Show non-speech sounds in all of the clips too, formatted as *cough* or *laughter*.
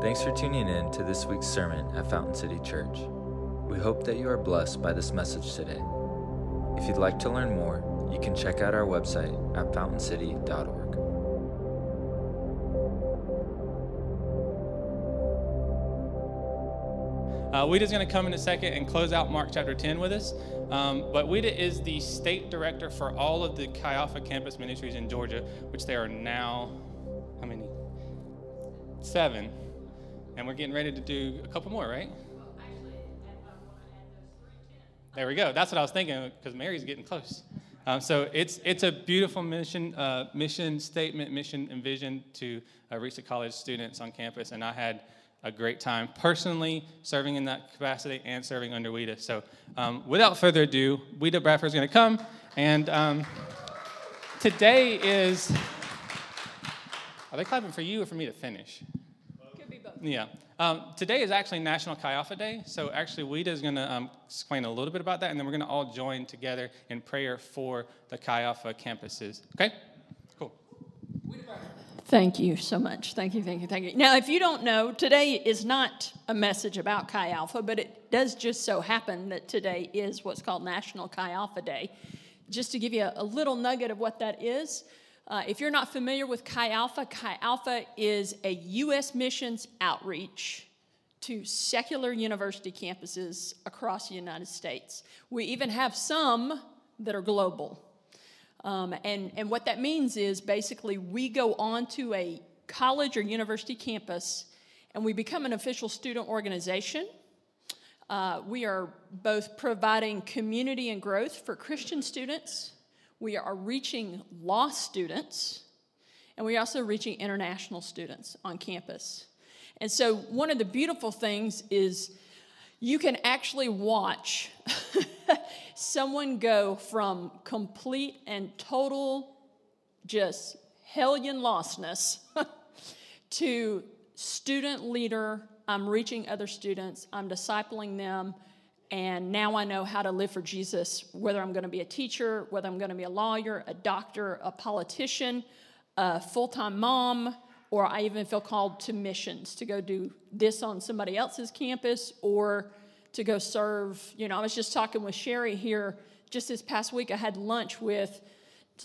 Thanks for tuning in to this week's sermon at Fountain City Church. We hope that you are blessed by this message today. If you'd like to learn more, you can check out our website at fountaincity.org. Uh, Ouida's going to come in a second and close out Mark chapter 10 with us. Um, but Ouida is the state director for all of the Chi Alpha campus ministries in Georgia, which there are now, how many? Seven. And we're getting ready to do a couple more, right? There we go. That's what I was thinking because Mary's getting close. Um, so it's it's a beautiful mission uh, mission statement, mission and vision to uh, reach the college students on campus, and I had a great time personally serving in that capacity and serving under Ouida. So um, without further ado, Ouida Bradford is going to come, and um, today is. Are they clapping for you or for me to finish? Yeah. Um, today is actually National Chi Alpha Day, so actually Ouida is going to um, explain a little bit about that, and then we're going to all join together in prayer for the Chi Alpha campuses. Okay? Cool. Thank you so much. Thank you, thank you, thank you. Now, if you don't know, today is not a message about Chi Alpha, but it does just so happen that today is what's called National Chi Alpha Day. Just to give you a, a little nugget of what that is, uh, if you're not familiar with Chi Alpha, Chi Alpha is a U.S. missions outreach to secular university campuses across the United States. We even have some that are global. Um, and, and what that means is basically we go onto a college or university campus and we become an official student organization. Uh, we are both providing community and growth for Christian students, we are reaching lost students, and we're also reaching international students on campus. And so, one of the beautiful things is you can actually watch *laughs* someone go from complete and total just hellion lostness *laughs* to student leader. I'm reaching other students, I'm discipling them, and now I know how to live for Jesus, whether I'm going to be a teacher, whether I'm going to be a lawyer, a doctor, a politician, a full time mom, or I even feel called to missions to go do this on somebody else's campus or to go serve. You know, I was just talking with Sherry here just this past week. I had lunch with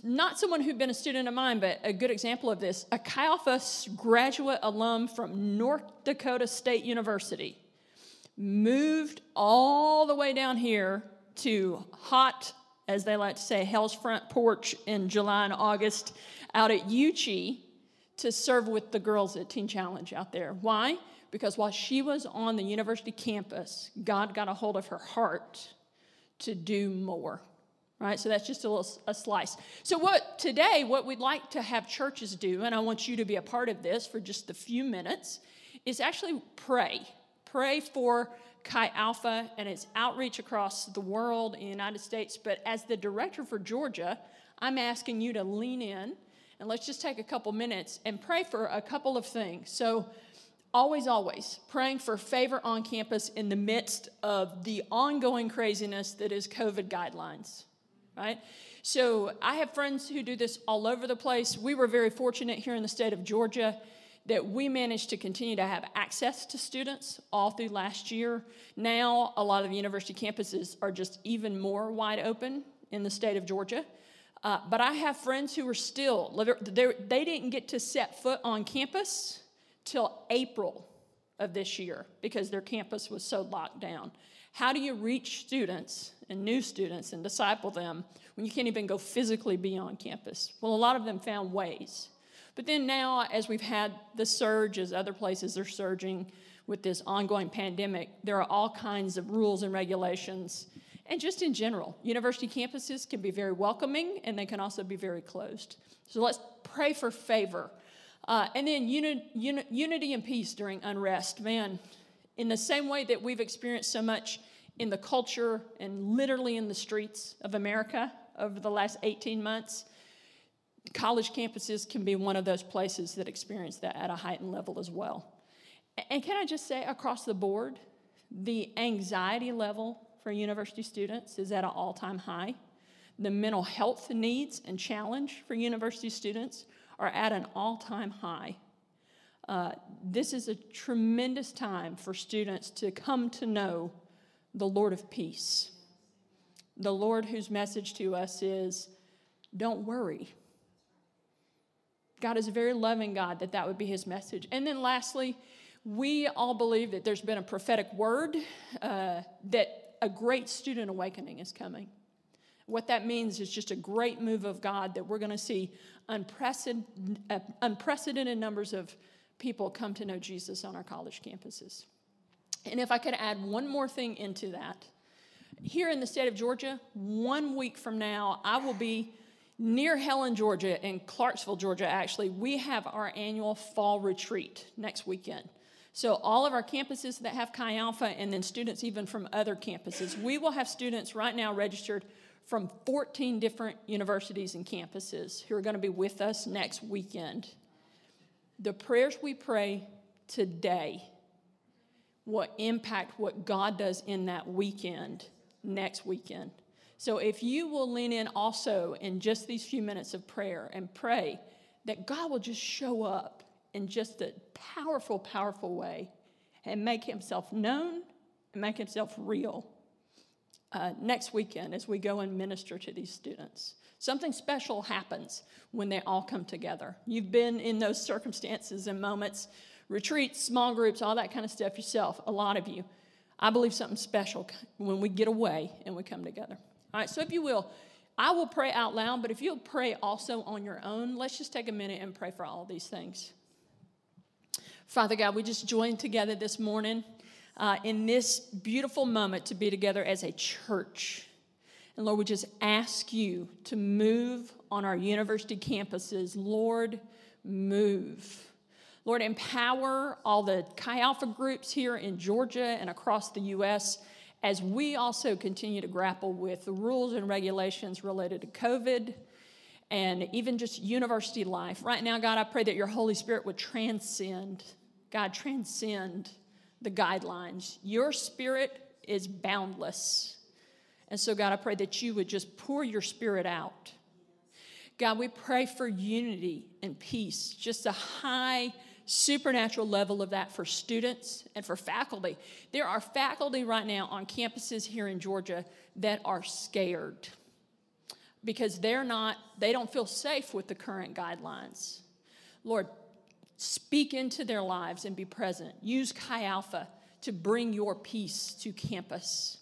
not someone who'd been a student of mine, but a good example of this a Chi graduate alum from North Dakota State University moved all the way down here to hot, as they like to say, Hell's Front Porch in July and August out at Uchee to serve with the girls at Teen Challenge out there. Why? Because while she was on the university campus, God got a hold of her heart to do more. Right? So that's just a little a slice. So what today what we'd like to have churches do and I want you to be a part of this for just a few minutes is actually pray. Pray for Chi Alpha and its outreach across the world in the United States, but as the director for Georgia, I'm asking you to lean in and let's just take a couple minutes and pray for a couple of things. So always, always praying for favor on campus in the midst of the ongoing craziness that is COVID guidelines, right? So I have friends who do this all over the place. We were very fortunate here in the state of Georgia that we managed to continue to have access to students all through last year. Now, a lot of university campuses are just even more wide open in the state of Georgia. Uh, but I have friends who are still, they didn't get to set foot on campus till April of this year because their campus was so locked down. How do you reach students and new students and disciple them when you can't even go physically be on campus? Well, a lot of them found ways. But then now, as we've had the surge, as other places are surging with this ongoing pandemic, there are all kinds of rules and regulations. And just in general, university campuses can be very welcoming and they can also be very closed. So let's pray for favor uh, and then uni- uni- unity and peace during unrest. Man, in the same way that we've experienced so much in the culture and literally in the streets of America over the last 18 months, college campuses can be one of those places that experience that at a heightened level as well. And can I just say, across the board, the anxiety level for university students is at an all time high. The mental health needs and challenge for university students are at an all time high. Uh, this is a tremendous time for students to come to know the Lord of peace. The Lord whose message to us is don't worry. God is a very loving God, that that would be his message. And then lastly, we all believe that there's been a prophetic word uh, that a great student awakening is coming. What that means is just a great move of God that we're going to see unprecedented, uh, unprecedented numbers of people come to know Jesus on our college campuses. And if I could add one more thing into that, here in the state of Georgia, one week from now, I will be near Helen, Georgia, in Clarksville, Georgia, actually. We have our annual fall retreat next weekend. So, all of our campuses that have Chi Alpha, and then students even from other campuses, we will have students right now registered from 14 different universities and campuses who are going to be with us next weekend. The prayers we pray today will impact what God does in that weekend next weekend. So if you will lean in also in just these few minutes of prayer and pray that God will just show up in just a powerful, powerful way and make himself known and make himself real uh, next weekend as we go and minister to these students. Something special happens when they all come together. You've been in those circumstances and moments, retreats, small groups, all that kind of stuff yourself, a lot of you. I believe something special when we get away and we come together. All right, so if you will, I will pray out loud, but if you'll pray also on your own, let's just take a minute and pray for all these things. Father God, we just joined together this morning uh, in this beautiful moment to be together as a church. And Lord, we just ask you to move on our university campuses. Lord, move. Lord, empower all the Chi Alpha groups here in Georgia and across the U.S. as we also continue to grapple with the rules and regulations related to COVID and even just university life. Right now, God, I pray that your Holy Spirit would transcend, God, transcend the guidelines. Your Spirit is boundless. And so, God, I pray that you would just pour your Spirit out. God, we pray for unity and peace, just a high supernatural level of that for students and for faculty. There are faculty right now on campuses here in Georgia that are scared because they're not, they don't feel safe with the current guidelines. Lord, speak into their lives and be present. Use Chi Alpha to bring your peace to campus.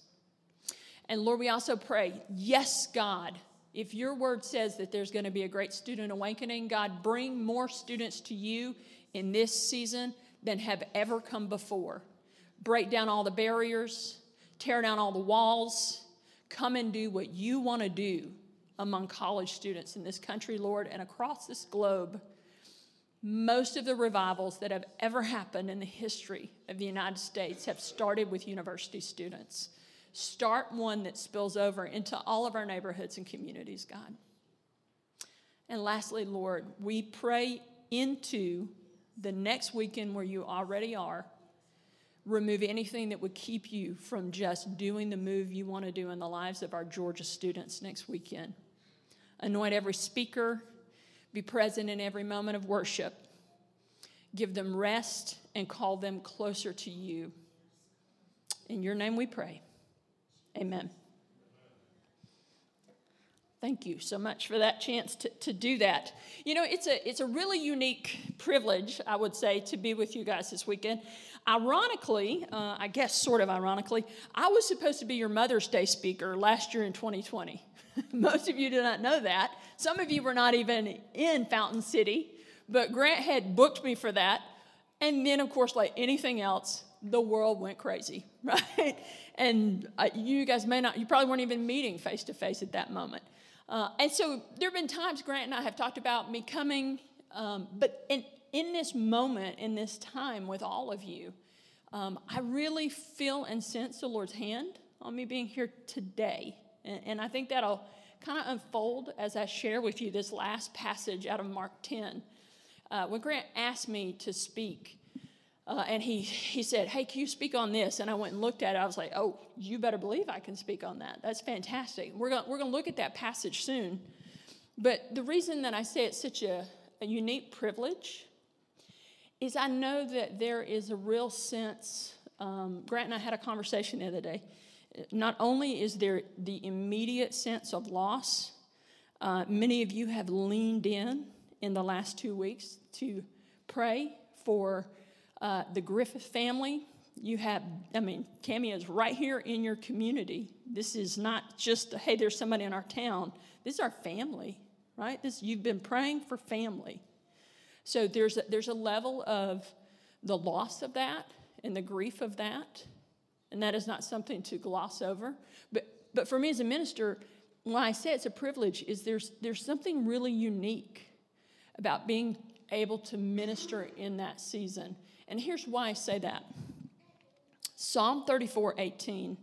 And Lord, we also pray, yes, God, if your word says that there's going to be a great student awakening, God, bring more students to you in this season than have ever come before. Break down all the barriers, tear down all the walls, come and do what you want to do among college students in this country, Lord, and across this globe. Most of the revivals that have ever happened in the history of the United States have started with university students. Start one that spills over into all of our neighborhoods and communities, God. And lastly, Lord, we pray into the next weekend where you already are, remove anything that would keep you from just doing the move you want to do in the lives of our Georgia students next weekend. Anoint every speaker, be present in every moment of worship, give them rest, and call them closer to you. In your name we pray. Amen. Thank you so much for that chance to, to do that. You know, it's a, it's a really unique privilege, I would say, to be with you guys this weekend. Ironically, uh, I guess sort of ironically, I was supposed to be your Mother's Day speaker last year in 2020. *laughs* Most of you do not know that. Some of you were not even in Fountain City, but Grant had booked me for that. And then, of course, like anything else, the world went crazy, *laughs* right? And uh, you guys may not, you probably weren't even meeting face to face at that moment. Uh, and so there have been times Grant and I have talked about me coming, um, but in, in this moment, in this time with all of you, um, I really feel and sense the Lord's hand on me being here today. And, and I think that'll kind of unfold as I share with you this last passage out of Mark 10. Uh, when Grant asked me to speak, uh, and he, he said, Hey, can you speak on this? And I went and looked at it. I was like, Oh, you better believe I can speak on that. That's fantastic. We're going we're going to look at that passage soon. But the reason that I say it's such a, a unique privilege is I know that there is a real sense. Um, Grant and I had a conversation the other day. Not only is there the immediate sense of loss, uh, many of you have leaned in in the last two weeks to pray for uh, the Griffith family. You have, I mean, Cami is right here in your community. This is not just, hey, there's somebody in our town. This is our family, right? This, you've been praying for family. So there's a, there's a level of the loss of that and the grief of that, and that is not something to gloss over. But, but for me as a minister, when I say it's a privilege, is there's, there's something really unique about being able to minister in that season. And here's why I say that. Psalm 34 18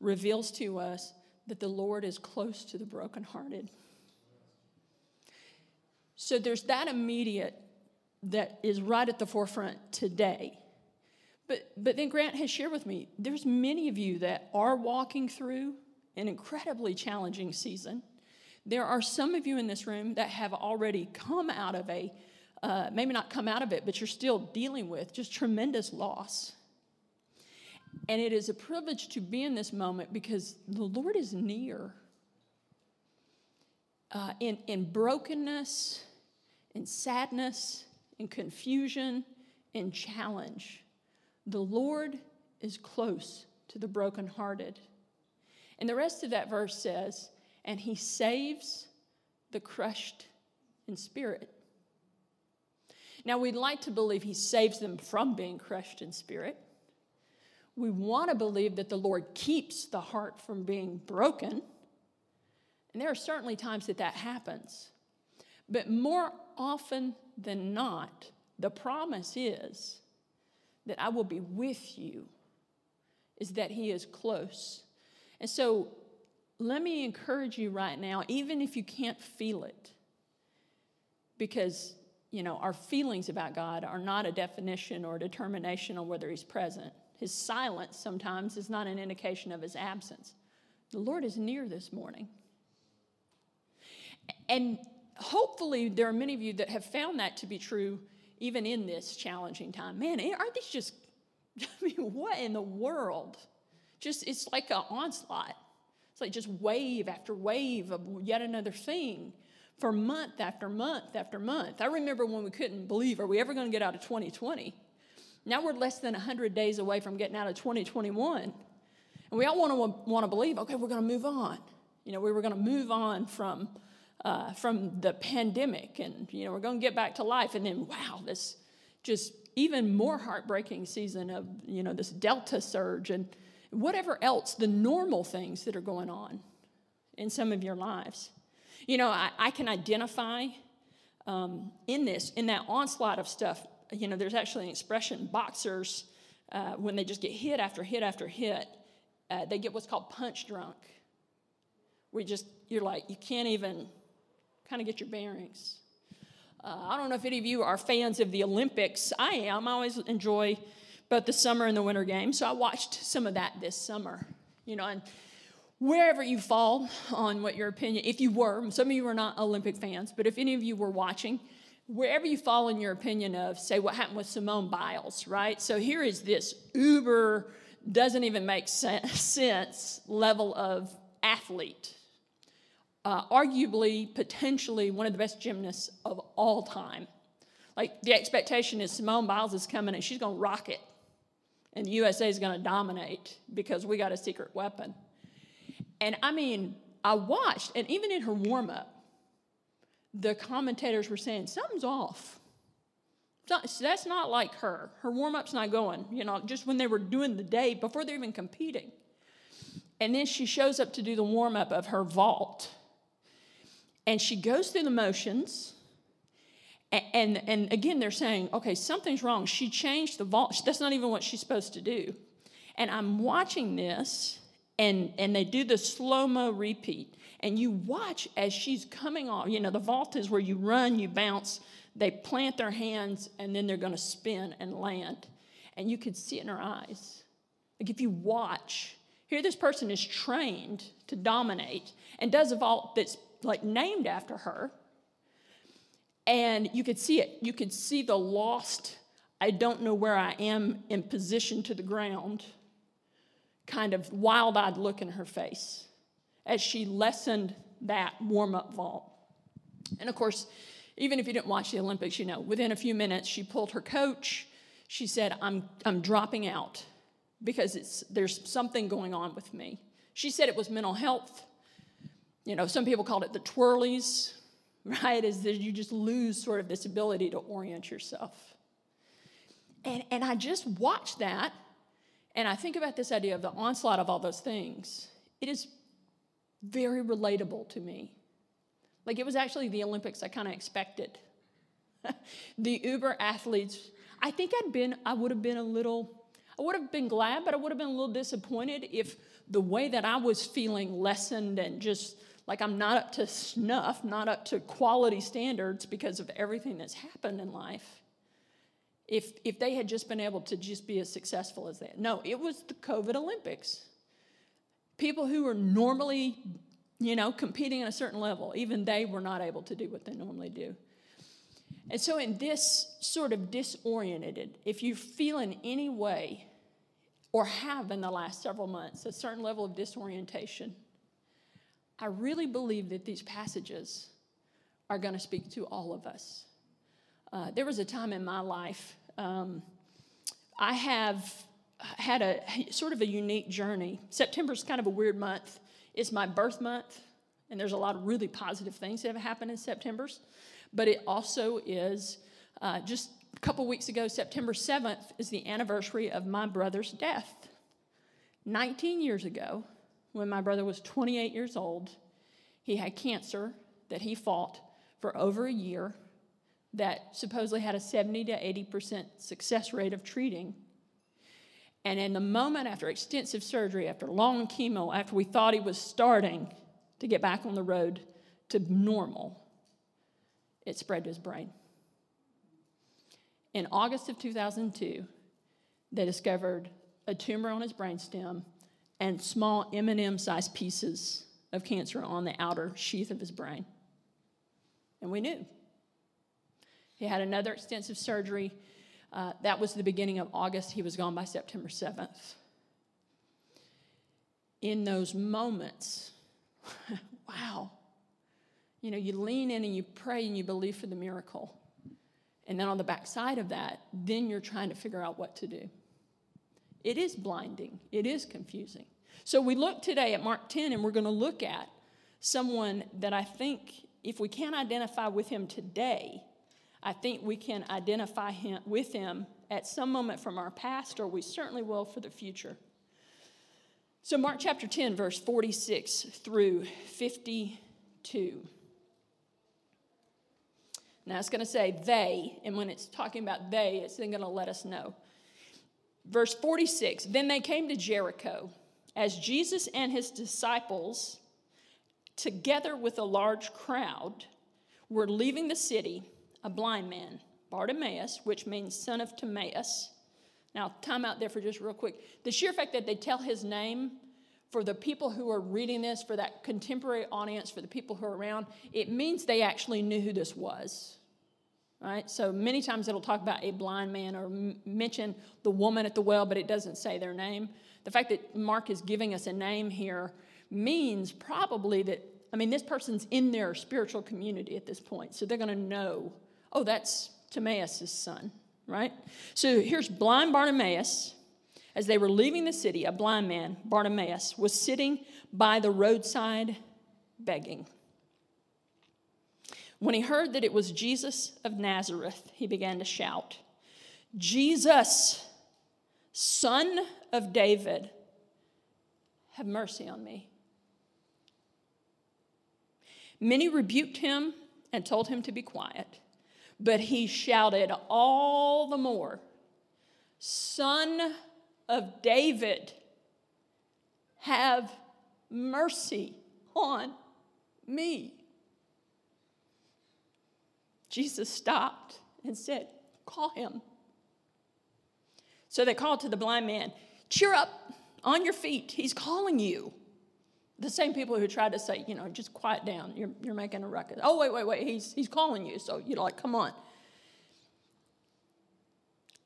reveals to us that the Lord is close to the brokenhearted. So there's that immediate that is right at the forefront today. But, but then Grant has shared with me there's many of you that are walking through an incredibly challenging season. There are some of you in this room that have already come out of a, uh, maybe not come out of it, but you're still dealing with just tremendous loss. And it is a privilege to be in this moment because the Lord is near. Uh, in, in brokenness, in sadness, in confusion, in challenge, the Lord is close to the brokenhearted. And the rest of that verse says, and he saves the crushed in spirit. Now, we'd like to believe he saves them from being crushed in spirit. We want to believe that the Lord keeps the heart from being broken. And there are certainly times that that happens. But more often than not, the promise is that I will be with you, is that He is close. And so let me encourage you right now, even if you can't feel it, because you know our feelings about God are not a definition or a determination on whether He's present. His silence sometimes is not an indication of his absence. The Lord is near this morning. And hopefully, there are many of you that have found that to be true even in this challenging time. Man, aren't these just, *laughs* I mean, what in the world? Just, it's like an onslaught. It's like just wave after wave of yet another thing for month after month after month. I remember when we couldn't believe, are we ever going to get out of 2020? Now we're less than 100 days away from getting out of 2021. And we all want to want to believe, okay, we're going to move on. You know, we were going to move on from uh, from the pandemic, and you know, we're going to get back to life. And then, wow, this just even more heartbreaking season of you know this Delta surge and whatever else, the normal things that are going on in some of your lives. You know, I, I can identify um, in this, in that onslaught of stuff, you know, there's actually an expression boxers, uh, when they just get hit after hit after hit, uh, they get what's called punch drunk. We just, you're like, you can't even kind of get your bearings. Uh, I don't know if any of you are fans of the Olympics. I am. I always enjoy both the summer and the winter games. So I watched some of that this summer. You know, and wherever you fall on what your opinion, if you were, some of you are not Olympic fans, but if any of you were watching, wherever you fall in your opinion of, say, what happened with Simone Biles, right? So here is this uber, doesn't even make *laughs* sense level of athlete. Uh, arguably, potentially one of the best gymnasts of all time. Like the expectation is Simone Biles is coming and she's going to rock it. And the USA is going to dominate because we got a secret weapon. And I mean, I watched, and even in her warm up, the commentators were saying something's off. that's not like her. Her warm up's not going, you know, just when they were doing the day before they're even competing. And then she shows up to do the warm up of her vault. And she goes through the motions. And, and, and again, they're saying, okay, something's wrong. She changed the vault. That's not even what she's supposed to do. And I'm watching this, and, and they do the slow mo repeat and you watch as she's coming off. You know, the vault is where you run, you bounce, they plant their hands, and then they're going to spin and land. And you could see it in her eyes. Like if you watch, here this person is trained to dominate and does a vault that's like named after her. And you could see it. You could see the lost I don't know where I am in position to the ground kind of wild eyed look in her face as she lessened that warm up vault. And of course, even if you didn't watch the Olympics, you know, within a few minutes, she pulled her coach. She said, I'm, I'm dropping out because it's, there's something going on with me. She said it was mental health. You know, some people called it the twirlies, *laughs* right? Is that you just lose sort of this ability to orient yourself. And, and I just watched that and I think about this idea of the onslaught of all those things. It is very relatable to me. Like it was actually the Olympics I kind of expected. *laughs* the Uber athletes, I think I'd been, I would have been a little, I would have been glad, but I would have been a little disappointed if the way that I was feeling lessened and just like I'm not up to snuff, not up to quality standards because of everything that's happened in life if, if they had just been able to just be as successful as that. No, it was the COVID Olympics. People who were normally, you know, competing at a certain level, even they were not able to do what they normally do. And so, in this sort of disoriented, if you feel in any way or have in the last several months a certain level of disorientation, I really believe that these passages are going to speak to all of us. Uh, there was a time in my life um, I have had a sort of a unique journey. September is kind of a weird month. It's my birth month, and there's a lot of really positive things that have happened in September's. But it also is uh, just a couple weeks ago, September 7th, is the anniversary of my brother's death. 19 years ago, when my brother was 28 years old, he had cancer that he fought for over a year that supposedly had a 70 to 80% success rate of treating. And in the moment after extensive surgery, after long chemo, after we thought he was starting to get back on the road to normal, it spread to his brain. In August of 2002, they discovered a tumor on his brainstem and small M&M sized pieces of cancer on the outer sheath of his brain. And we knew. He had another extensive surgery. Uh, that was the beginning of August. He was gone by September 7th. In those moments, *laughs* wow, you know, you lean in and you pray and you believe for the miracle. And then on the backside of that, then you're trying to figure out what to do. It is blinding, it is confusing. So we look today at Mark 10 and we're going to look at someone that I think, if we can't identify with him today, I think we can identify him, with him at some moment from our past, or we certainly will for the future. So, Mark chapter 10, verse 46 through 52. Now, it's going to say they, and when it's talking about they, it's then going to let us know. Verse 46 Then they came to Jericho. As Jesus and his disciples, together with a large crowd, were leaving the city, a blind man, Bartimaeus, which means son of Timaeus. Now, time out there for just real quick. The sheer fact that they tell his name for the people who are reading this, for that contemporary audience, for the people who are around, it means they actually knew who this was. Right? So many times it'll talk about a blind man or m- mention the woman at the well, but it doesn't say their name. The fact that Mark is giving us a name here means probably that, I mean, this person's in their spiritual community at this point, so they're going to know oh, that's Timaeus' son, right? So here's blind Bartimaeus. As they were leaving the city, a blind man, Bartimaeus, was sitting by the roadside begging. When he heard that it was Jesus of Nazareth, he began to shout, Jesus, son of David, have mercy on me. Many rebuked him and told him to be quiet. But he shouted all the more, Son of David, have mercy on me. Jesus stopped and said, Call him. So they called to the blind man, Cheer up, on your feet, he's calling you. The same people who tried to say, you know, just quiet down, you're, you're making a ruckus. Oh, wait, wait, wait, he's, he's calling you, so you're like, come on.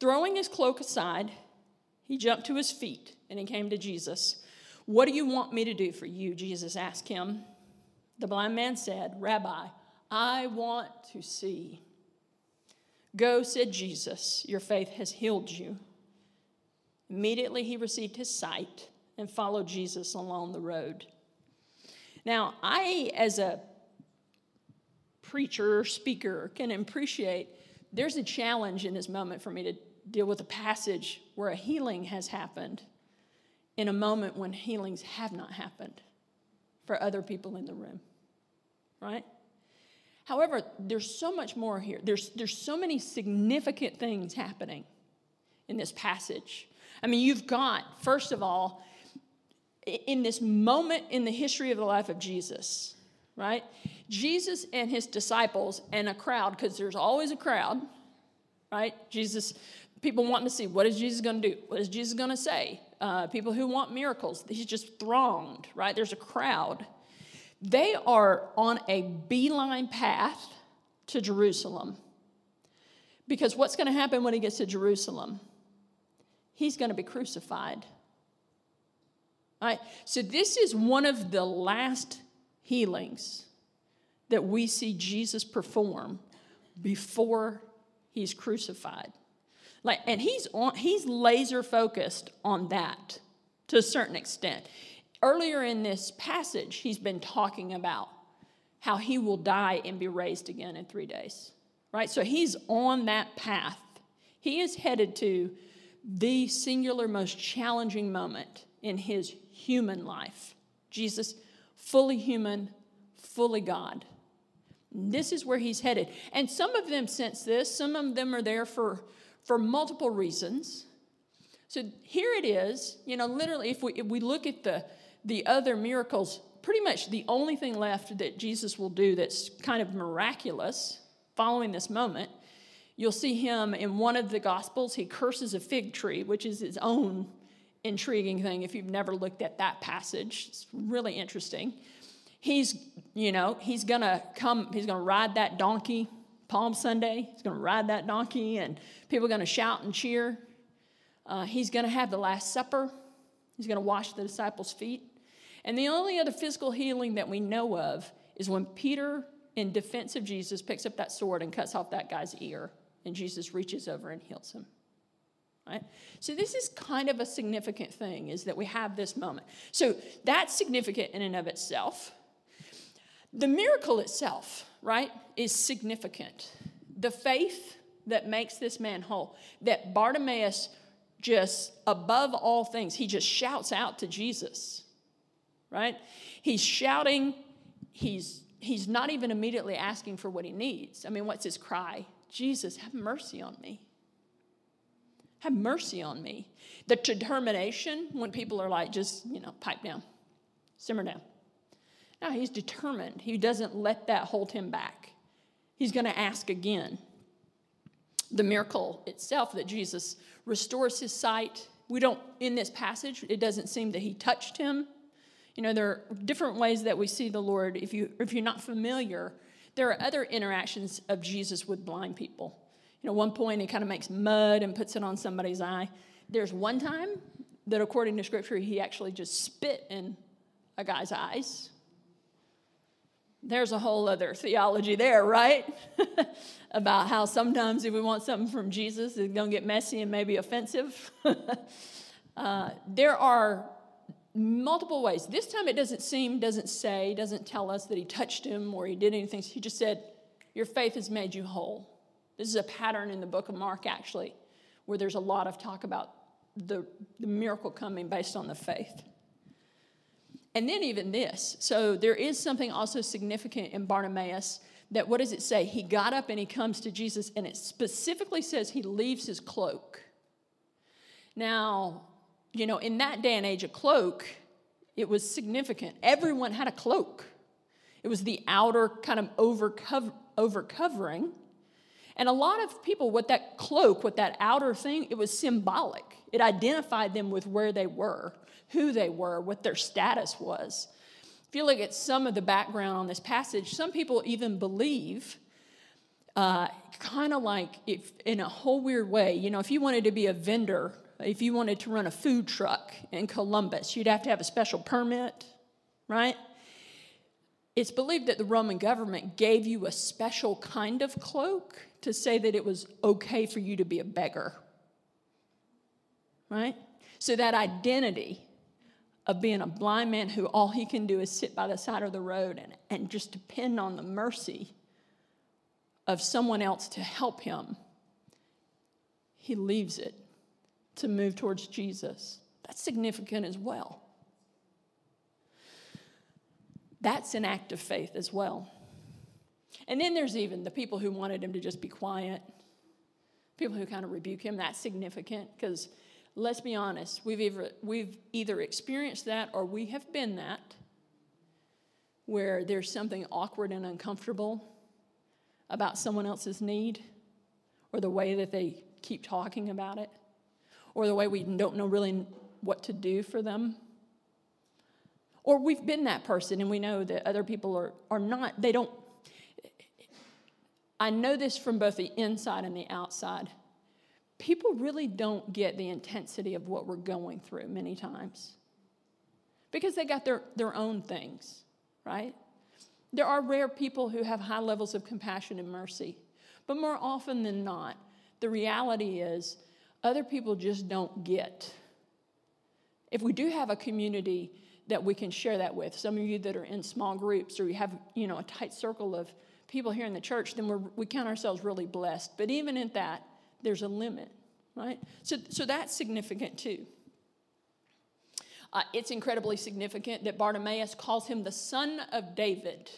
Throwing his cloak aside, he jumped to his feet and he came to Jesus. What do you want me to do for you? Jesus asked him. The blind man said, Rabbi, I want to see. Go, said Jesus, your faith has healed you. Immediately he received his sight and followed Jesus along the road. Now, I, as a preacher speaker, can appreciate there's a challenge in this moment for me to deal with a passage where a healing has happened in a moment when healings have not happened for other people in the room, right? However, there's so much more here. There's, there's so many significant things happening in this passage. I mean, you've got, first of all, in this moment in the history of the life of Jesus, right? Jesus and his disciples and a crowd, because there's always a crowd, right? Jesus, people wanting to see what is Jesus going to do? What is Jesus going to say? Uh, people who want miracles. He's just thronged, right? There's a crowd. They are on a beeline path to Jerusalem. Because what's going to happen when he gets to Jerusalem? He's going to be crucified. Right, so this is one of the last healings that we see Jesus perform before he's crucified. Like, and he's on, he's laser focused on that to a certain extent. Earlier in this passage, he's been talking about how he will die and be raised again in three days. Right? So he's on that path. He is headed to the singular, most challenging moment in his human life. Jesus, fully human, fully God. This is where he's headed. And some of them sense this, some of them are there for, for multiple reasons. So here it is, you know, literally, if we, if we look at the, the other miracles, pretty much the only thing left that Jesus will do that's kind of miraculous following this moment, you'll see him in one of the Gospels. He curses a fig tree, which is his own intriguing thing if you've never looked at that passage. It's really interesting. He's, you know, he's gonna come, he's gonna ride that donkey Palm Sunday. He's gonna ride that donkey and people are gonna shout and cheer. Uh, he's gonna have the Last Supper. He's gonna wash the disciples' feet. And the only other physical healing that we know of is when Peter, in defense of Jesus, picks up that sword and cuts off that guy's ear, and Jesus reaches over and heals him. Right? So this is kind of a significant thing is that we have this moment. So that's significant in and of itself. The miracle itself, right, is significant. The faith that makes this man whole, that Bartimaeus just above all things, he just shouts out to Jesus, right? He's shouting, he's he's not even immediately asking for what he needs. I mean, what's his cry? Jesus, have mercy on me. Have mercy on me. The determination when people are like, just, you know, pipe down, simmer down. Now he's determined. He doesn't let that hold him back. He's going to ask again. The miracle itself that Jesus restores his sight, we don't, in this passage, it doesn't seem that he touched him. You know, there are different ways that we see the Lord. If, you, if you're not familiar, there are other interactions of Jesus with blind people. Know, one point he kind of makes mud and puts it on somebody's eye. There's one time that, according to scripture, he actually just spit in a guy's eyes. There's a whole other theology there, right? *laughs* About how sometimes if we want something from Jesus, it's going to get messy and maybe offensive. *laughs* uh, there are multiple ways. This time it doesn't seem, doesn't say, doesn't tell us that he touched him or he did anything. He just said, Your faith has made you whole. This is a pattern in the book of Mark, actually, where there's a lot of talk about the, the miracle coming based on the faith. And then even this. So there is something also significant in Bartimaeus that what does it say? He got up and he comes to Jesus, and it specifically says he leaves his cloak. Now, you know, in that day and age, a cloak, it was significant. Everyone had a cloak. It was the outer kind of over, cover, over covering and a lot of people, with that cloak, with that outer thing, it was symbolic. It identified them with where they were, who they were, what their status was. If you look at some of the background on this passage, some people even believe uh, kind of like if in a whole weird way, you know, if you wanted to be a vendor, if you wanted to run a food truck in Columbus, you'd have to have a special permit, right? It's believed that the Roman government gave you a special kind of cloak to say that it was okay for you to be a beggar, right? So that identity of being a blind man who all he can do is sit by the side of the road and, and just depend on the mercy of someone else to help him, he leaves it to move towards Jesus. That's significant as well. That's an act of faith as well. And then there's even the people who wanted him to just be quiet, people who kind of rebuke him. That's significant because let's be honest, we've either, we've either experienced that or we have been that, where there's something awkward and uncomfortable about someone else's need, or the way that they keep talking about it, or the way we don't know really what to do for them. Or we've been that person and we know that other people are, are not, they don't. I know this from both the inside and the outside people really don't get the intensity of what we're going through many times because they got their, their own things, right? There are rare people who have high levels of compassion and mercy, but more often than not, the reality is other people just don't get. If we do have a community that we can share that with, some of you that are in small groups or you have, you know, a tight circle of people here in the church, then we we count ourselves really blessed. But even at that, there's a limit, right? So, so that's significant too. Uh, it's incredibly significant that Bartimaeus calls him the son of David.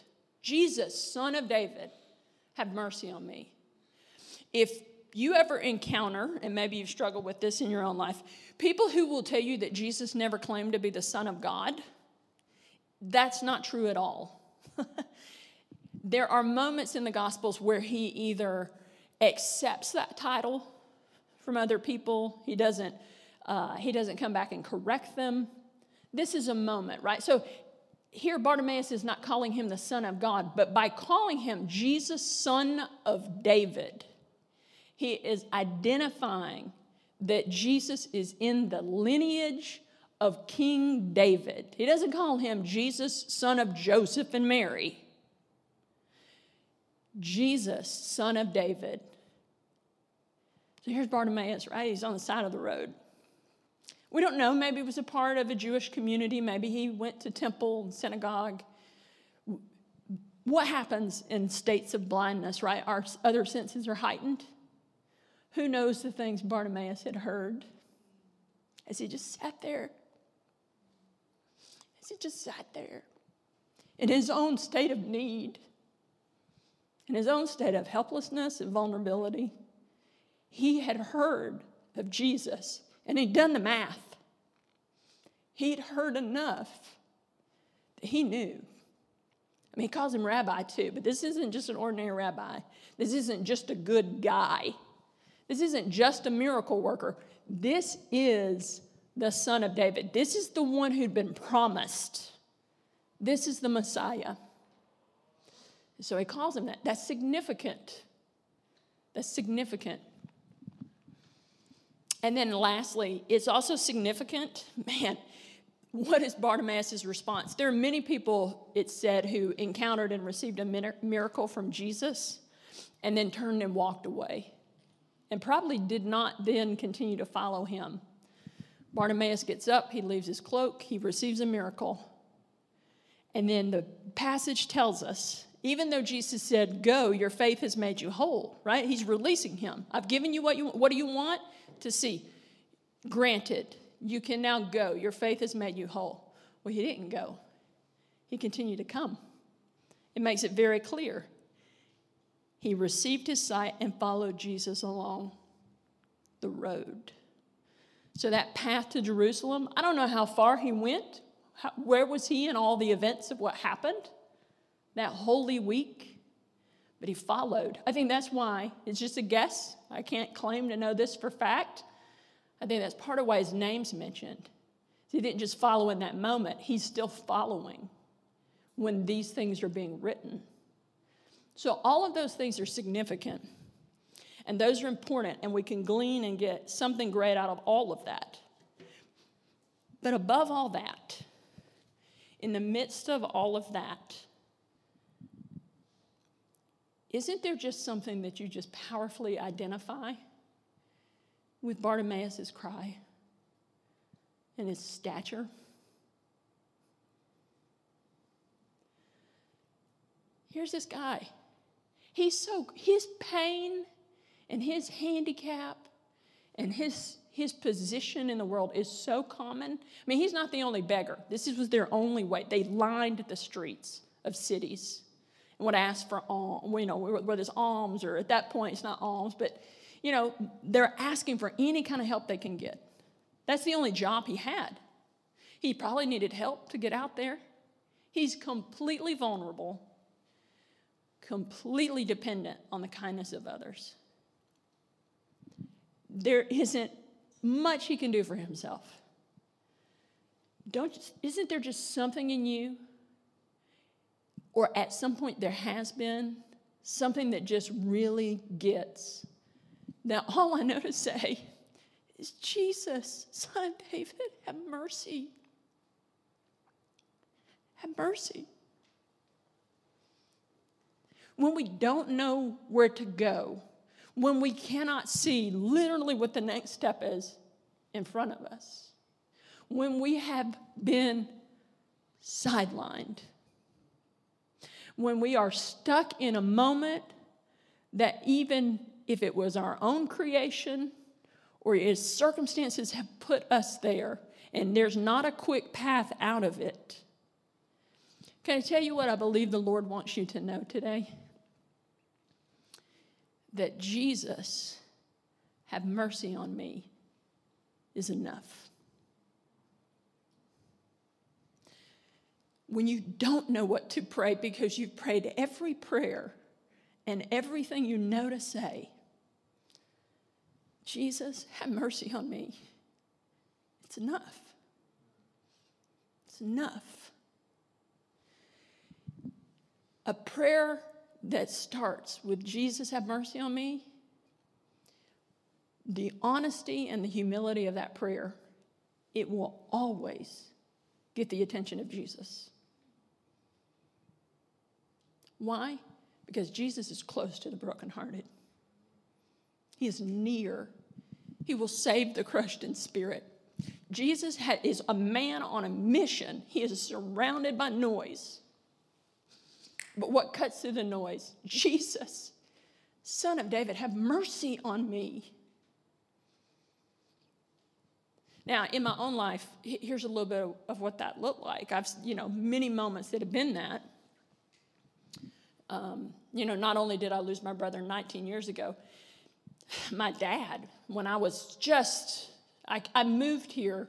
Jesus, son of David, have mercy on me. If you ever encounter, and maybe you've struggled with this in your own life, people who will tell you that Jesus never claimed to be the Son of God, that's not true at all. *laughs* there are moments in the Gospels where he either accepts that title from other people. He doesn't, uh, he doesn't come back and correct them. This is a moment, right? So here, Bartimaeus is not calling him the Son of God, but by calling him Jesus, Son of David, he is identifying that Jesus is in the lineage of King David. He doesn't call him Jesus, son of Joseph and Mary. Jesus, son of David. So here's Bartimaeus, right? He's on the side of the road. We don't know. Maybe he was a part of a Jewish community. Maybe he went to temple and synagogue. What happens in states of blindness, right? Our other senses are heightened. Who knows the things Bartimaeus had heard as he just sat there? As he just sat there in his own state of need in his own state of helplessness and vulnerability, he had heard of Jesus and he'd done the math. He'd heard enough that he knew. I mean, he calls him rabbi too, but this isn't just an ordinary rabbi. This isn't just a good guy. This isn't just a miracle worker. This is the son of David. This is the one who'd been promised. This is the Messiah. So he calls him that. That's significant. That's significant. And then lastly, it's also significant, *laughs* man, what is Bartimaeus' response? There are many people, it said, who encountered and received a miracle from Jesus and then turned and walked away and probably did not then continue to follow him. Bartimaeus gets up, he leaves his cloak, he receives a miracle. And then the passage tells us even though Jesus said, Go, your faith has made you whole, right? He's releasing him. I've given you what you What do you want? To see. Granted, you can now go. Your faith has made you whole. Well, he didn't go, he continued to come. It makes it very clear. He received his sight and followed Jesus along the road. So, that path to Jerusalem, I don't know how far he went. How, where was he in all the events of what happened? That holy week, but he followed. I think that's why, it's just a guess. I can't claim to know this for fact. I think that's part of why his name's mentioned. He didn't just follow in that moment, he's still following when these things are being written. So, all of those things are significant. And those are important, and we can glean and get something great out of all of that. But above all that, in the midst of all of that, isn't there just something that you just powerfully identify with Bartimaeus' cry and his stature? Here's this guy. He's so, his pain and his handicap and his, his position in the world is so common. I mean, he's not the only beggar. This was their only way. They lined the streets of cities would ask for alms, you know, whether it's alms, or at that point it's not alms, but, you know, they're asking for any kind of help they can get. That's the only job he had. He probably needed help to get out there. He's completely vulnerable, completely dependent on the kindness of others there isn't much he can do for himself. Don't, isn't there just something in you, or at some point there has been, something that just really gets? Now, *laughs* all I know to say is, Jesus, Son of David, have mercy. Have mercy. When we don't know where to go, when we cannot see literally what the next step is in front of us, when we have been sidelined, when we are stuck in a moment that even if it was our own creation or if circumstances have put us there and there's not a quick path out of it. Can I tell you what I believe the Lord wants you to know today? that Jesus, have mercy on me, is enough. When you don't know what to pray because you've prayed every prayer and everything you know to say, Jesus, have mercy on me. It's enough. It's enough. A prayer that starts with Jesus, have mercy on me, the honesty and the humility of that prayer, it will always get the attention of Jesus. Why? Because Jesus is close to the brokenhearted. He is near. He will save the crushed in spirit. Jesus is a man on a mission. He is surrounded by noise. But what cuts through the noise? Jesus, Son of David, have mercy on me. Now, in my own life, here's a little bit of what that looked like. I've, you know, many moments that have been that. Um, you know, not only did I lose my brother 19 years ago, my dad, when I was just, I, I moved here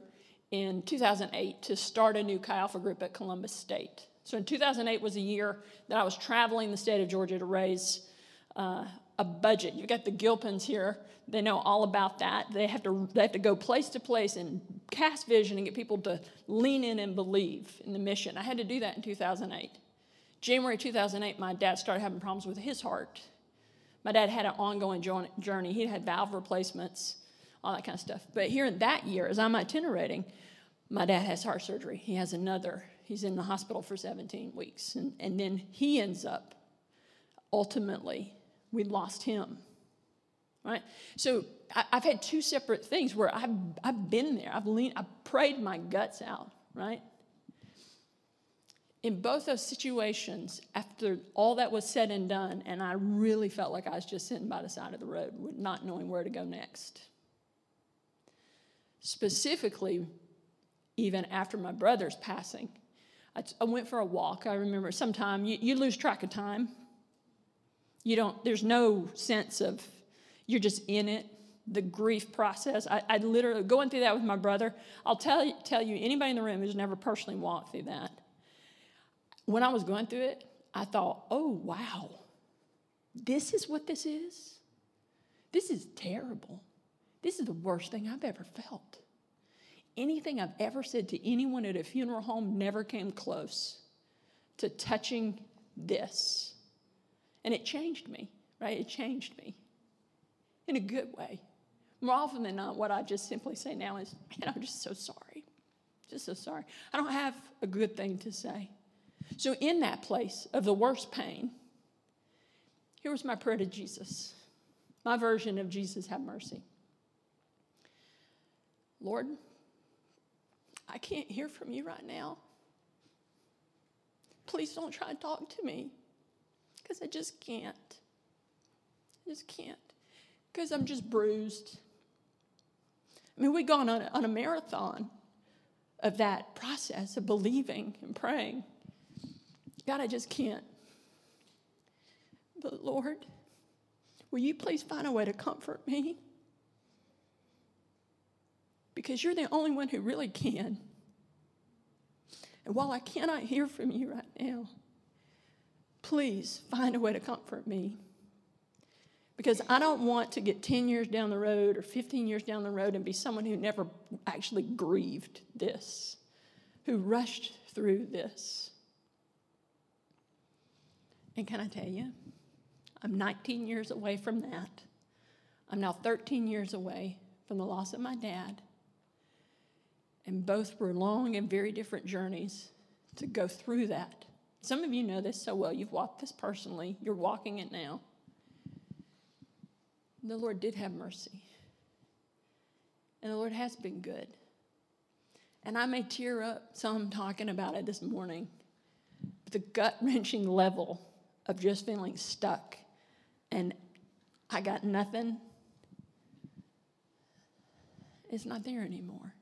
in 2008 to start a new Chi Alpha group at Columbus State. So in 2008 was a year that I was traveling the state of Georgia to raise uh, a budget. You've got the Gilpins here. They know all about that. They have to they have to go place to place and cast vision and get people to lean in and believe in the mission. I had to do that in 2008. January 2008, my dad started having problems with his heart. My dad had an ongoing journey. He had valve replacements, all that kind of stuff. But here in that year, as I'm itinerating, my dad has heart surgery. He has another He's in the hospital for 17 weeks. And, and then he ends up, ultimately, we lost him. Right? So I, have had two separate things where I've, I've been there. I've, leaned, I've prayed my guts out, right? In both those situations, after all that was said and done, and I really felt like I was just sitting by the side of the road, not knowing where to go next. Specifically, even after my brother's passing, I, went for a walk. I remember sometime you, you lose track of time. You don't, there's no sense of, you're just in it the grief process. I, I, literally going through that with my brother. I'll tell you, tell you anybody in the room who's never personally walked through that. When I was going through it, I thought, oh wow, this is what this is. This is terrible. This is the worst thing I've ever felt anything I've ever said to anyone at a funeral home never came close to touching this And it changed me, right? It changed me in a good way. More often than not, what I just simply say now is, man, I'm just so sorry. Just so sorry. I don't have a good thing to say. So, in that place of the worst pain, here was my prayer to Jesus. My version of Jesus, have mercy. Lord, I can't hear from you right now. Please don't try to talk to me because I just can't. I just can't because I'm just bruised. I mean, we've gone on a, on a marathon of that process of believing and praying. God, I just can't. But Lord, will you please find a way to comfort me? Because you're the only one who really can. And while I cannot hear from you right now, please find a way to comfort me. Because I don't want to get 10 years down the road or 15 years down the road and be someone who never actually grieved this, who rushed through this. And can I tell you, I'm 19 years away from that. I'm now 13 years away from the loss of my dad. And both were long and very different journeys to go through that. Some of you know this so well. You've walked this personally, you're walking it now. The Lord did have mercy. And the Lord has been good. And I may tear up some talking about it this morning. But the gut wrenching level of just feeling stuck and I got nothing it's not there anymore.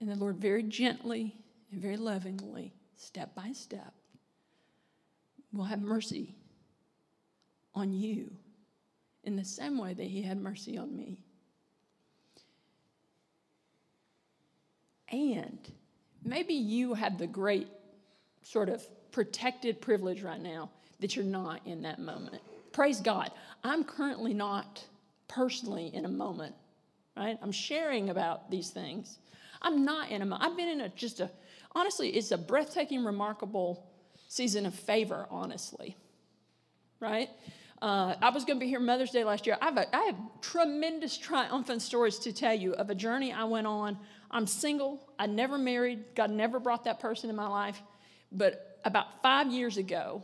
And the Lord very gently and very lovingly, step by step, will have mercy on you in the same way that He had mercy on me. And maybe you have the great sort of protected privilege right now that you're not in that moment. Praise God. I'm currently not personally in a moment, right? I'm sharing about these things. I'm not in a moment. I've been in a just a, honestly, it's a breathtaking, remarkable season of favor, honestly, right? Uh, I was going to be here Mother's Day last year. I have, a, I have tremendous triumphant stories to tell you of a journey I went on. I'm single. I never married. God never brought that person in my life. But about five years ago,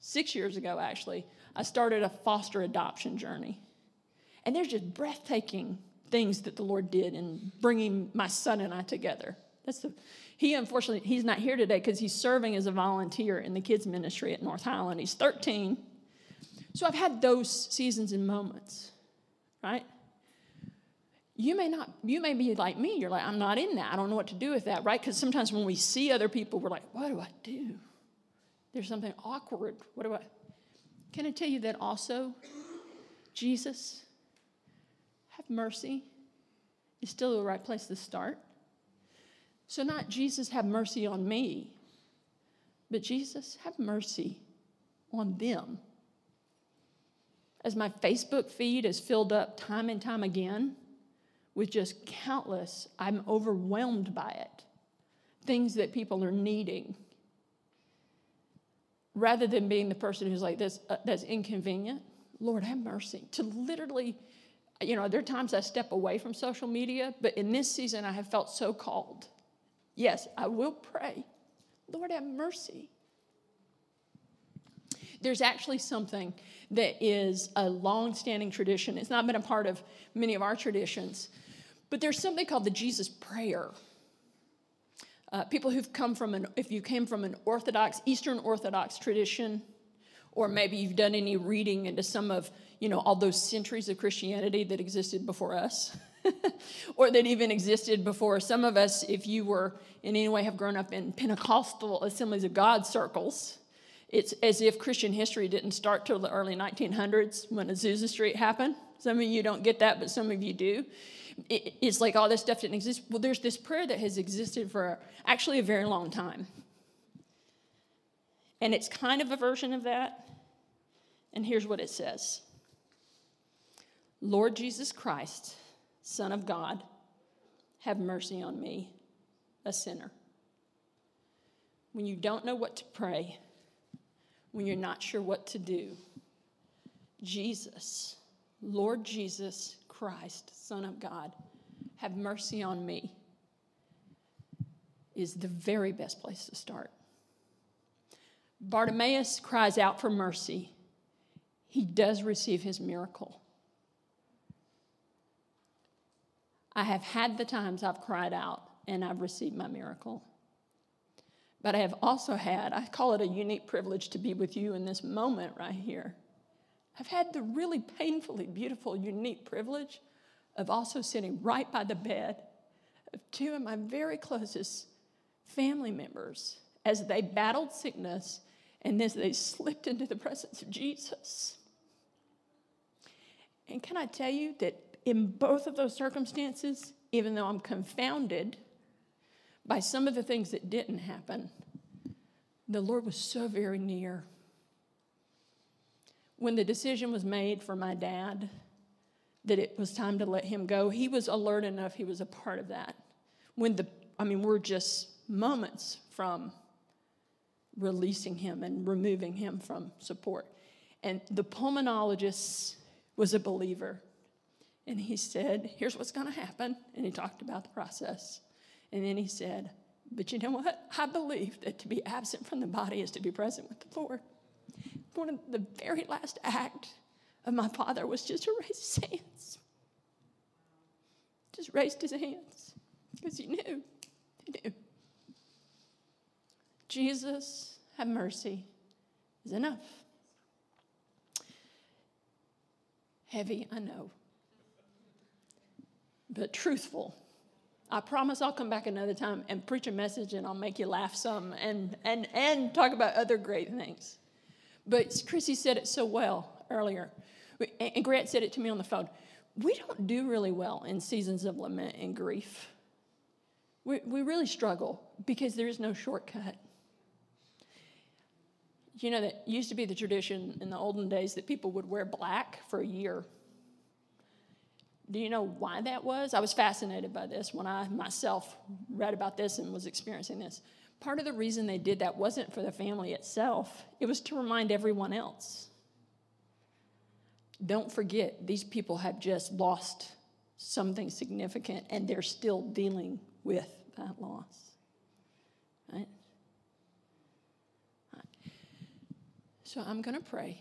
six years ago actually, I started a foster adoption journey. And there's just breathtaking things that the Lord did in bringing my son and I together. That's the, he unfortunately he's not here today because he's serving as a volunteer in the kids ministry at North Highland. He's 13. So I've had those seasons and moments, right? You may not, you may be like me. You're like, I'm not in that. I don't know what to do with that, right? Because sometimes when we see other people, we're like, what do I do? There's something awkward. What do I? Can I tell you that also, Jesus, have mercy, is still the right place to start. So, not Jesus, have mercy on me, but Jesus, have mercy on them. As my Facebook feed is filled up time and time again with just countless, I'm overwhelmed by it, things that people are needing rather than being the person who's like this uh, that's inconvenient. Lord have mercy. To literally you know there are times i step away from social media but in this season i have felt so called. Yes i will pray. Lord have mercy. There's actually something that is a long-standing tradition. It's not been a part of many of our traditions but there's something called the jesus prayer uh, people who've come from an, if you came from an Orthodox, Eastern Orthodox tradition, or maybe you've done any reading into some of, you know, all those centuries of Christianity that existed before us, *laughs* or that even existed before some of us, if you were in any way have grown up in Pentecostal Assemblies of God circles. It's as if Christian history didn't start till the early 1900s when Azusa Street happened. Some of you don't get that, but some of you do it's like all this stuff didn't exist. Well, there's this prayer that has existed for actually a very long time. And it's kind of a version of that. And here's what it says Lord Jesus Christ, Son of God, have mercy on me, a sinner. When you don't know what to pray, when you're not sure what to do. Jesus, Lord Jesus Christ, Son of God, have mercy on me, is the very best place to start. Bartimaeus cries out for mercy. He does receive his miracle. I have had the times I've cried out and I've received my miracle. But I have also had, I call it a unique privilege to be with you in this moment right here. I've had the really painfully beautiful, unique privilege of also sitting right by the bed of two of my very closest family members as they battled sickness and as they slipped into the presence of Jesus. And can I tell you that in both of those circumstances, even though I'm confounded by some of the things that didn't happen, the Lord was so very near. When the decision was made for my dad that it was time to let him go, he was alert enough, he was a part of that. When the, I mean, we're just moments from releasing him and removing him from support. And the pulmonologist was a believer. And he said, Here's what's going to happen. And he talked about the process. And then he said, But you know what? I believe that to be absent from the body is to be present with the Lord. One of the very last act of my father was just to raise his hands. Just raised his hands because he knew. He knew. Jesus, have mercy, is enough. Heavy, I know, but truthful. I promise I'll come back another time and preach a message and I'll make you laugh some and, and, and talk about other great things. But Chrissy said it so well earlier, and Grant said it to me on the phone. We don't do really well in seasons of lament and grief. We, we really struggle because there is no shortcut. You know, that used to be the tradition in the olden days that people would wear black for a year. Do you know why that was? I was fascinated by this when I myself read about this and was experiencing this. Part of the reason they did that wasn't for the family itself, it was to remind everyone else. Don't forget, these people have just lost something significant and they're still dealing with that loss. Right? So I'm going to pray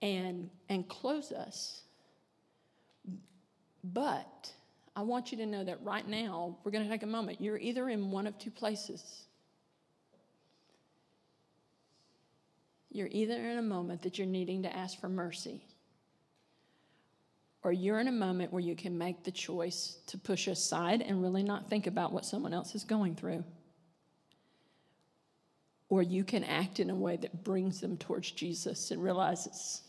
and, and close us. But I want you to know that right now, we're going to take a moment. You're either in one of two places. You're either in a moment that you're needing to ask for mercy, or you're in a moment where you can make the choice to push aside and really not think about what someone else is going through or you can act in a way that brings them towards Jesus and realizes,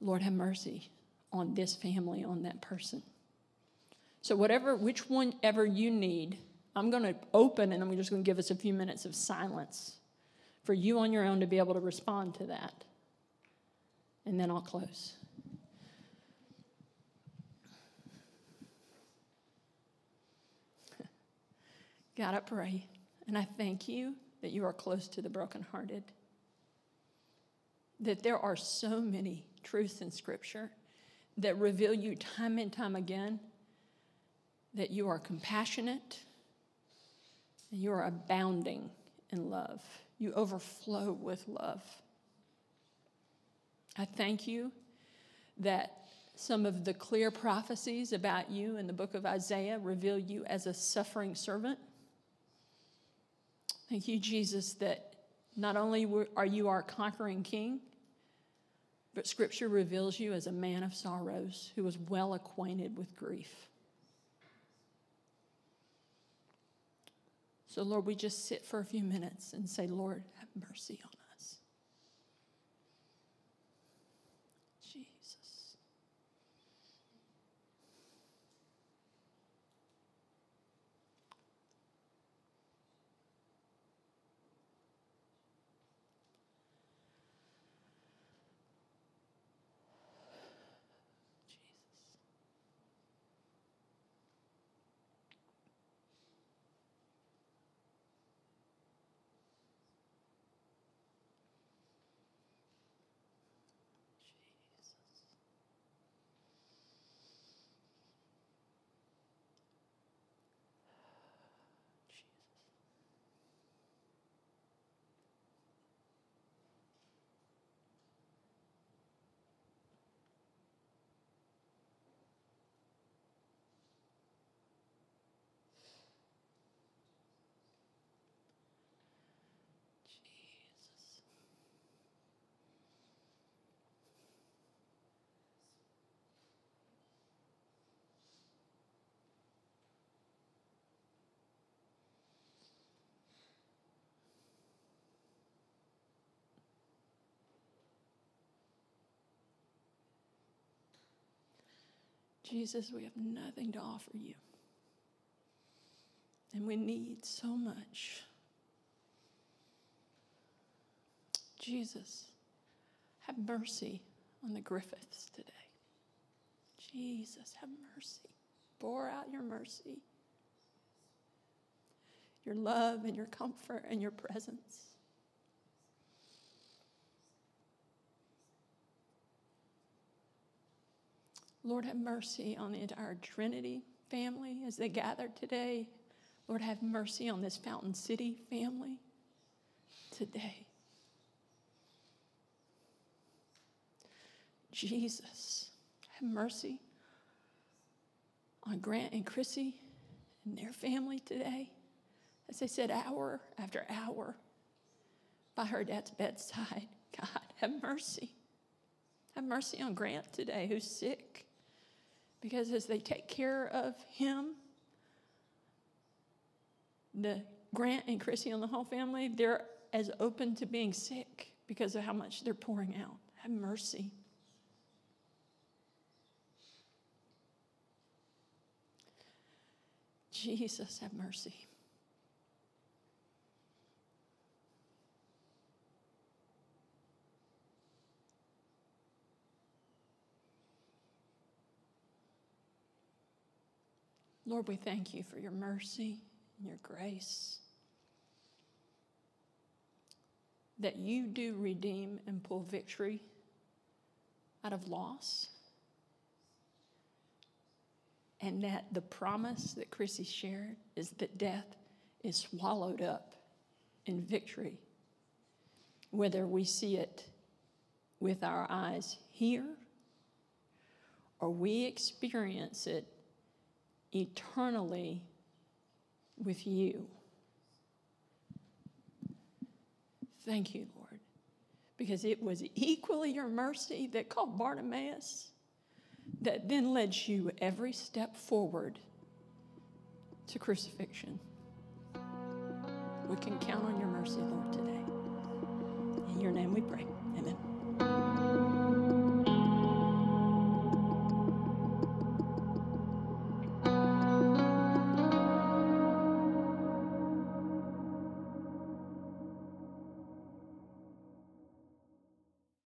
Lord, have mercy on this family, on that person. So, whatever, which one ever you need, I'm going to open and I'm just going to give us a few minutes of silence for you on your own to be able to respond to that. And then I'll close. *laughs* God, I pray and I thank you that you are close to the brokenhearted. That there are so many truths in Scripture that reveal you time and time again that you are compassionate and you are abounding in love. You overflow with love. I thank you that some of the clear prophecies about you in the book of Isaiah reveal you as a suffering servant Thank you, Jesus, that not only are you our conquering king, but Scripture reveals you as a man of sorrows who was well acquainted with grief. So, Lord, we just sit for a few minutes and say, Lord, have mercy on us. Jesus, we have nothing to offer you. And we need so much. Jesus, have mercy on the Griffiths today. Jesus, have mercy. Pour out your mercy, your love, and your comfort, and your presence. Lord, have mercy on the entire Trinity family as they gather today. Lord, have mercy on this Fountain City family today. Jesus, have mercy on Grant and Chrissy and their family today. As they said, hour after hour by her dad's bedside. *laughs* God, have mercy. Have mercy on Grant today, who's sick. Because as they take care of him, the Grant and Chrissy and the whole family, they're as open to being sick because of how much they're pouring out. Have mercy. Jesus, have mercy. Lord, we thank you for your mercy and your grace. That you do redeem and pull victory out of loss. And that the promise that Chrissy shared is that death is swallowed up in victory, whether we see it with our eyes here or we experience it eternally with you. Thank you, Lord, because it was equally your mercy that called Bartimaeus that then led you every step forward to crucifixion. We can count on your mercy, Lord, today. In your name we pray.